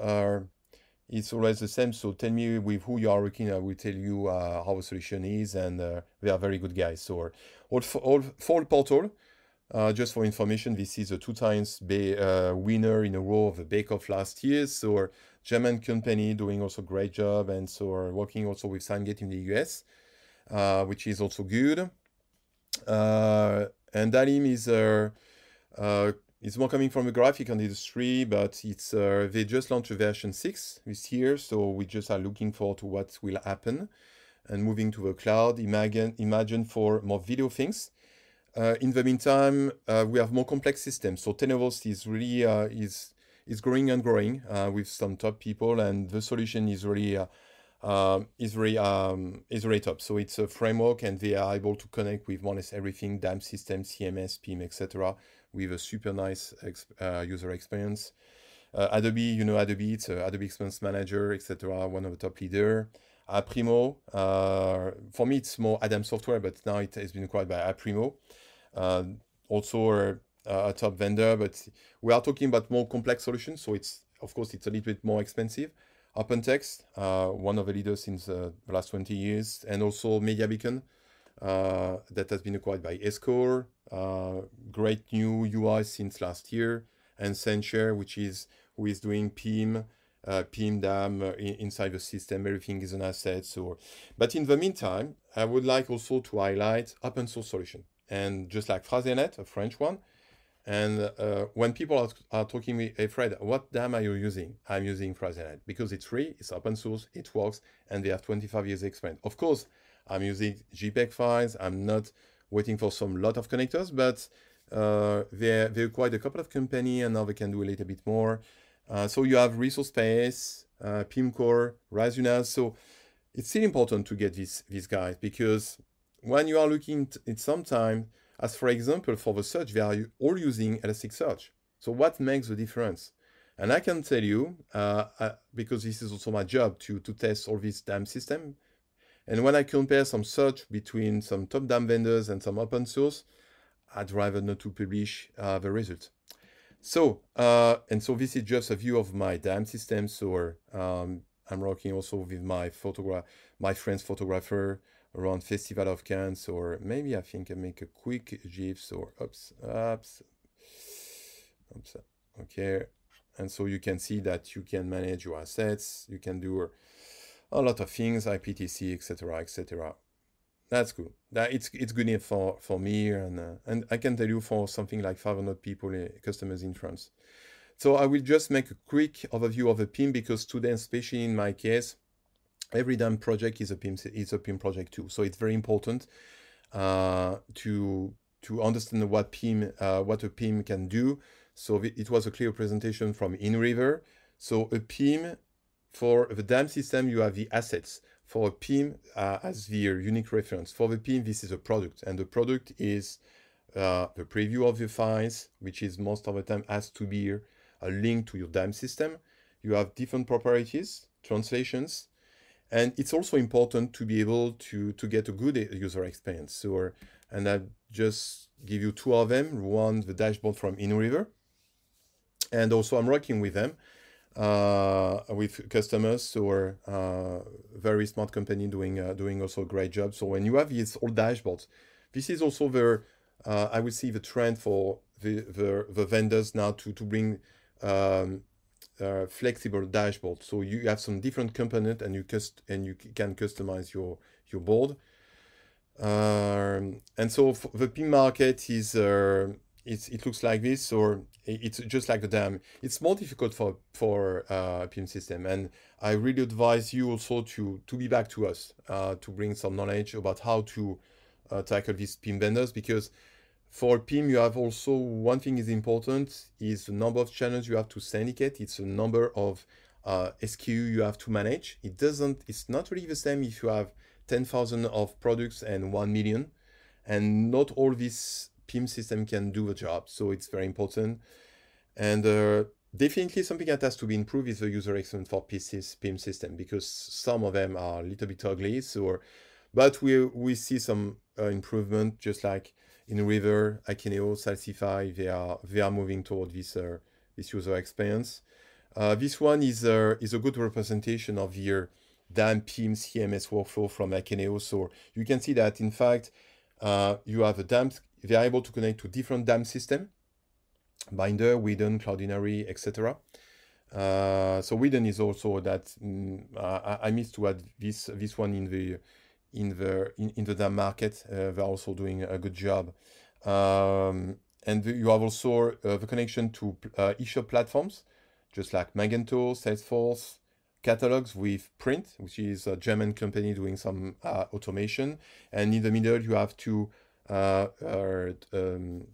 it's always the same. So tell me with who you are working. I will tell you uh, how the solution is, and uh, they are very good guys. So all, all Fall Portal, uh, just for information, this is a two times uh, winner in a row of the Bake Off last year. So German company doing also great job, and so working also with SignGate in the US, uh, which is also good. Uh, and Dalim is it's more coming from the graphic industry, but it's uh, they just launched a version six this year, so we just are looking forward to what will happen and moving to the cloud. Imagine imagine for more video things. Uh, in the meantime, uh, we have more complex systems. So Tenovos is really uh, is is growing and growing uh, with some top people, and the solution is really uh, um, is very um, is very top. So it's a framework, and they are able to connect with more or less everything: DAM system, CMS, PIM, etc. With a super nice uh, user experience. Uh, Adobe, you know Adobe, it's Adobe Experience Manager, etc. One of the top leader. Aprimo, uh, for me it's more Adam Software, but now it has been acquired by Aprimo. Uh, also a top vendor, but we are talking about more complex solutions, so it's of course it's a little bit more expensive. OpenText, uh, one of the leaders since uh, the last 20 years, and also MediaBeacon, uh, that has been acquired by Esko. Uh, great new UI since last year, and Censhare, which is who is doing PIM, uh, PIM DAM uh, in, inside the system. Everything is an asset. So, but in the meantime, I would like also to highlight open source solution, and just like Phraseanet, a French one, and uh, when people are, are talking me, hey Fred, what DAM are you using? I'm using Phraseanet because it's free, it's open source, it works, and they have 25 years experience. Of course, I'm using JPEG files. I'm not waiting for some lot of connectors, but uh, they they acquired a couple of company and now they can do a little bit more. Uh, so you have resource space, uh, PIMCore, Rasunas. So it's still important to get these these guys because when you are looking at some time as for example, for the search, they are all using Elasticsearch. So what makes the difference? And I can tell you, uh, uh, because this is also my job to, to test all this DAM system. And when I compare some search between some top DAM vendors and some open source, I'd rather not to publish uh, the result. So, uh, and so this is just a view of my DAM system. So um, I'm working also with my photograph, my friend's photographer, around Festival of Cannes, or maybe I think I make a quick GIFs or oops, oops, oops, okay. And so you can see that you can manage your assets, you can do a lot of things, IPTC, etc., etc. That's good. That it's it's good enough for for me, and uh, and I can tell you for something like 500 people, uh, customers in France. So I will just make a quick overview of the PIM because today, especially in my case, every DAM project is a PIM is a PIM project too. So it's very important uh, to to understand what PIM uh, what a PIM can do. So it was a clear presentation from InRiver. So a PIM for the DAM system, you have the assets. For a PIM uh, as the unique reference. For the PIM, this is a product, and the product is uh, the preview of the files, which is most of the time has to be a link to your DAM system. You have different properties, translations, and it's also important to be able to to get a good user experience. So and i just give you two of them one the dashboard from inriver and also i'm working with them uh, with customers. So are uh, very smart company doing uh, doing also a great job. So when you have these old dashboards this is also the uh, i would see the trend for the the, the vendors now to to bring um, uh, flexible dashboard. So you have some different component and you cust and you can customize your your board. Um, and so the PIM market is uh, it looks like this, or it's just like the DAM. It's more difficult for for uh, PIM system, and I really advise you also to to be back to us uh, to bring some knowledge about how to uh, tackle these PIM vendors because for PIM, you have also one thing is important is the number of channels you have to syndicate. It's a number of uh, SKU you have to manage. It doesn't, it's not really the same if you have 10,000 of products and 1 million. And not all this PIM system can do the job. So it's very important. And uh, definitely something that has to be improved is the user experience for PCs, PIM system because some of them are a little bit ugly. So, but we, we see some uh, improvement just like InRiver, Akeneo, Salsify, they are they are moving toward this uh, this user experience. Uh, this one is uh, is a good representation of your DAM PIM CMS workflow from Akeneo. So you can see that in fact uh, you have a DAM. They are able to connect to different DAM system, Bynder, Widen, Cloudinary, etc. Uh, so Widen is also that mm, I, I missed to add this this one in the in the in, in the DAM market. Uh, they're also doing a good job. Um, and you have also uh, the connection to uh, eShop platforms, just like Magento, Salesforce, catalogs with Print, which is a German company doing some uh, automation. And in the middle, you have to uh, um,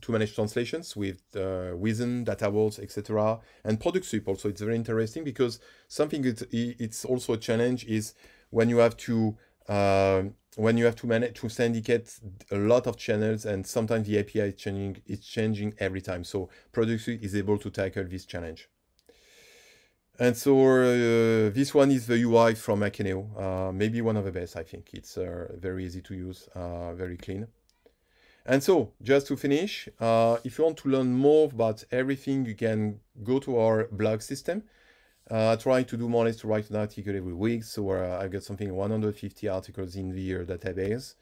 to manage translations with uh, Wizen, Data Vault, etc. And product sweep also. It's very interesting because something that it's also a challenge is when you have to uh, when you have to manage to syndicate a lot of channels and sometimes the API is changing it's changing every time. So product suite is able to tackle this challenge. And so uh, this one is the UI from Akeneo, uh, maybe one of the best, I think. It's uh, very easy to use, uh, very clean. And so, just to finish, uh, if you want to learn more about everything, you can go to our blog system. Uh, try to do more or less to write an article every week. So uh, I've got something 150 articles in the database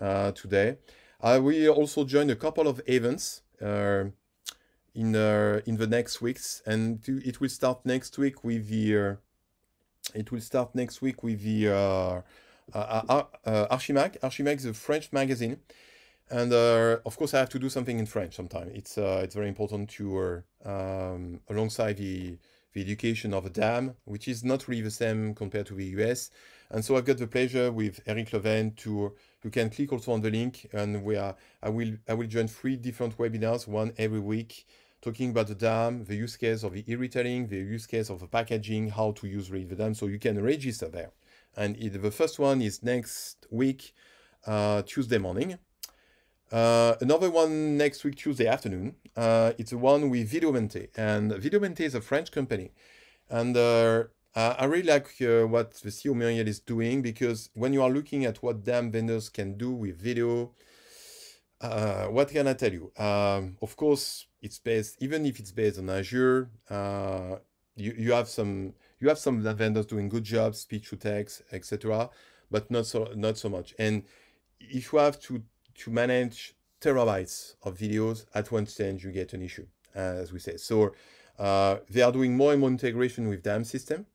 uh, today. I will also join a couple of events uh, in uh, in the next weeks, and it will start next week with the. Uh, it will start next week with the uh, Archimag. Archimag is a French magazine and uh, of course I have to do something in French sometimes. It's uh, it's very important to uh, um, alongside the the education of a DAM, which is not really the same compared to the US. And so I've got the pleasure with Eric Leven to you can click also on the link and we are I will I will join three different webinars, one every week, talking about the DAM, the use case of the e-retailing, the use case of the packaging, how to use really the DAM. So you can register there. And it, the first one is next week, uh, Tuesday morning. Uh, another one next week, Tuesday afternoon. Uh, it's a one with Videomenthe. And Videomenthe is a French company. And uh, I really like uh, what the CEO Muriel is doing because when you are looking at what damn vendors can do with video, uh, what can I tell you? Um, of course, it's based, even if it's based on Azure, uh, you, you have some you have some vendors doing good jobs, speech to text, etc., but not so not so much. And if you have to to manage terabytes of videos. At one stage you get an issue as we say so uh, they are doing more and more integration with dam system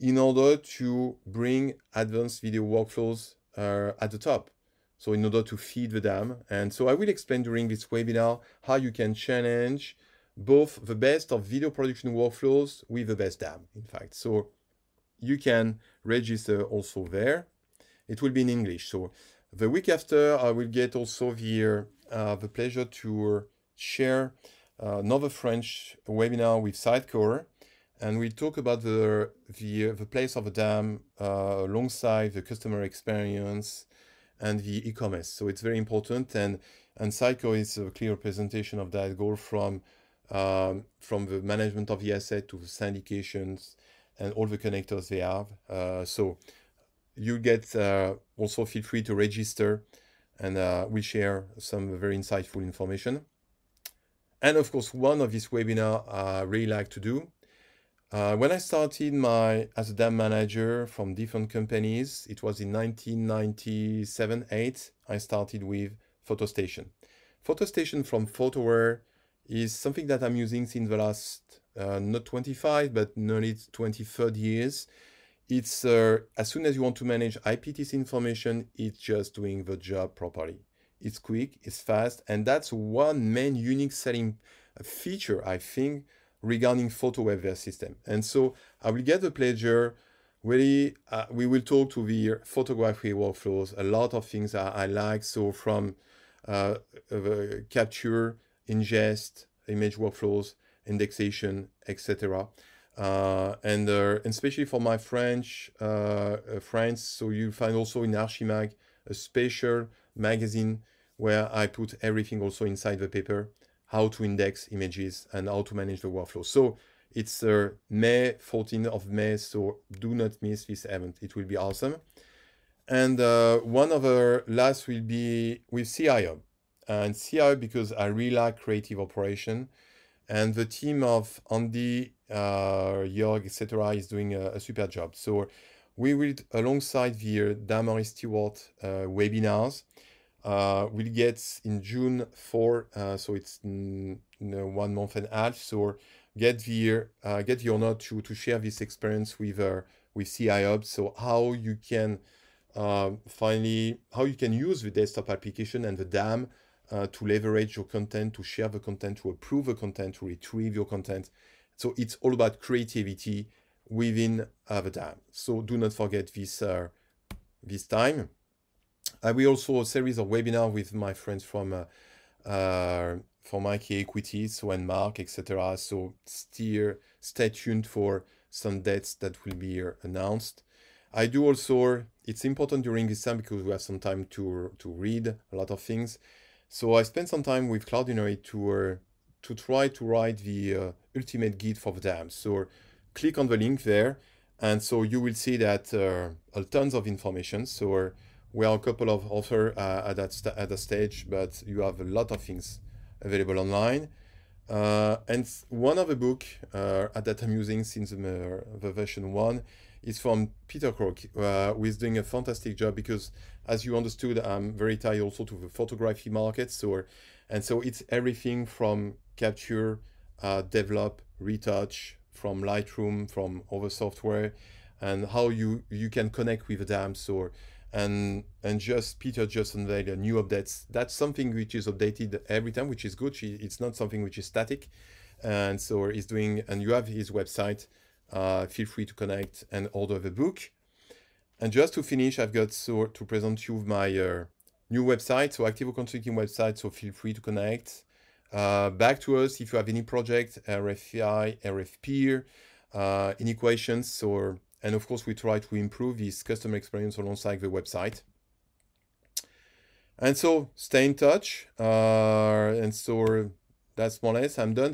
in order to bring advanced video workflows uh, at the top. So in order to feed the dam and so i will explain during this webinar how you can challenge both the best of video production workflows with the best dam in fact. So you can register also there. It will be in english. So the week after, I will get also the, uh, the pleasure to share uh, another French webinar with Sitecore, and we talk about the, the, the place of a dam uh, alongside the customer experience and the e-commerce. So it's very important, and and Sitecore is a clear representation of that goal from um, from the management of the asset to the syndications and all the connectors they have. Uh, so you get uh, also feel free to register and uh, we share some very insightful information. And of course, one of these webinar I really like to do. Uh, when I started my as a DAM manager from different companies, it was in 1997-8, I started with FotoStation. FotoStation from FotoWare is something that I'm using since the last, uh, not 25, but nearly 20, 30 years it's uh, as soon as you want to manage IPTC information, it's just doing the job properly. It's quick, it's fast, and that's one main unique selling feature, I think, regarding PhotoWebVer system. And so I will get the pleasure, really, uh, we will talk to the photography workflows, a lot of things I, I like. So from uh, capture, ingest, image workflows, indexation, etc. Uh, and, uh, especially for my French uh, friends, so you find also in Archimag a special magazine where I put everything also inside the paper, how to index images and how to manage the workflow. So it's uh, May 14th of May, so do not miss this event. It will be awesome. And uh, one of our last will be with CIO. And CIO because I really like creative operation. And the team of Andy uh, Jörg, etc., is doing a, a, super job. So we will, alongside the Damari Stewart uh, webinars, uh, we'll get in June 4, uh, so it's in, in one month and a half. So get the uh, get the honor to to share this experience with uh, with CIOps. So how you can uh, finally how you can use the desktop application and the DAM uh, to leverage your content, to share the content, to approve the content, to retrieve your content. So it's all about creativity within uh, the So do not forget this uh, this time. I will also a series of webinar with my friends from uh, uh, from Mikey Equities, so and Mark, etc. So steer, stay tuned for some dates that will be announced. I do also, it's important during this time because we have some time to, to read a lot of things. So I spent some time with Cloudinary to, uh, to try to write the uh, ultimate guide for the dam. So click on the link there. And so you will see that uh, tons of information. So we are a couple of authors uh, at, that at that stage, but you have a lot of things available online. Uh, and one of the book uh, that I'm using since the, the version one is from Peter Krogh, uh, who is doing a fantastic job because, as you understood, I'm very tied also to the photography market. So, and so it's everything from capture, uh, develop, retouch, from Lightroom, from other software, and how you you can connect with the DAM. So, and and just Peter just unveiled a new updates. That's something which is updated every time, which is good. It's not something which is static, and so he's doing. And you have his website uh, feel free to connect and order the book. And just to finish, I've got so to present you my uh, new website, so Activo Consulting website. So feel free to connect. Uh, back to us if you have any project, RFI, RFP, uh, any questions, or and of course we try to improve this customer experience alongside the website. And so stay in touch. Uh, and so that's more or less I'm done.